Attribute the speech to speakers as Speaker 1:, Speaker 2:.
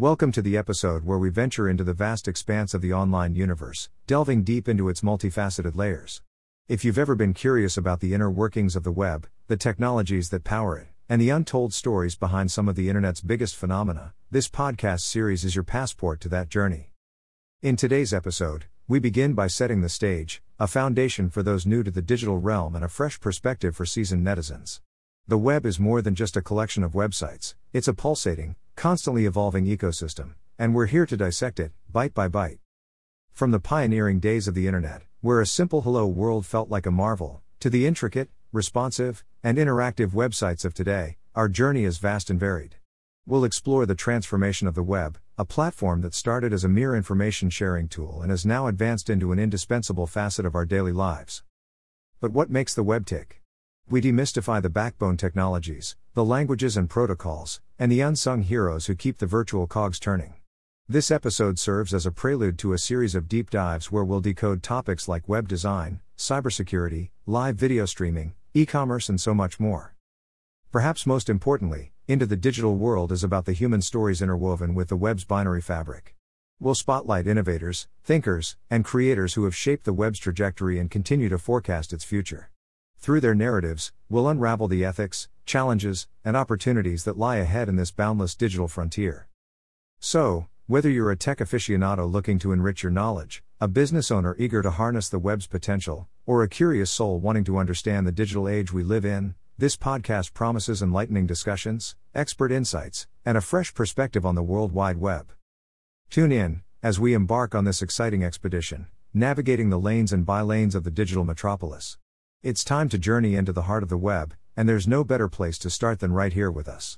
Speaker 1: Welcome to the episode where we venture into the vast expanse of the online universe, delving deep into its multifaceted layers. If you've ever been curious about the inner workings of the web, the technologies that power it, and the untold stories behind some of the internet's biggest phenomena, this podcast series is your passport to that journey. In today's episode, we begin by setting the stage, a foundation for those new to the digital realm and a fresh perspective for seasoned netizens. The web is more than just a collection of websites, it's a pulsating, constantly evolving ecosystem, and we're here to dissect it, byte by byte. From the pioneering days of the internet, where a simple hello world felt like a marvel, to the intricate, responsive, and interactive websites of today, our journey is vast and varied. We'll explore the transformation of the web, a platform that started as a mere information sharing tool and has now advanced into an indispensable facet of our daily lives. But what makes the web tick? We demystify the backbone technologies, the languages and protocols, and the unsung heroes who keep the virtual cogs turning. This episode serves as a prelude to a series of deep dives where we'll decode topics like web design, cybersecurity, live video streaming, e commerce, and so much more. Perhaps most importantly, Into the Digital World is about the human stories interwoven with the web's binary fabric. We'll spotlight innovators, thinkers, and creators who have shaped the web's trajectory and continue to forecast its future. Through their narratives, we'll unravel the ethics, challenges, and opportunities that lie ahead in this boundless digital frontier. So, whether you're a tech aficionado looking to enrich your knowledge, a business owner eager to harness the web's potential, or a curious soul wanting to understand the digital age we live in, this podcast promises enlightening discussions, expert insights, and a fresh perspective on the World Wide Web. Tune in as we embark on this exciting expedition, navigating the lanes and bylanes of the digital metropolis. It's time to journey into the heart of the web, and there's no better place to start than right here with us.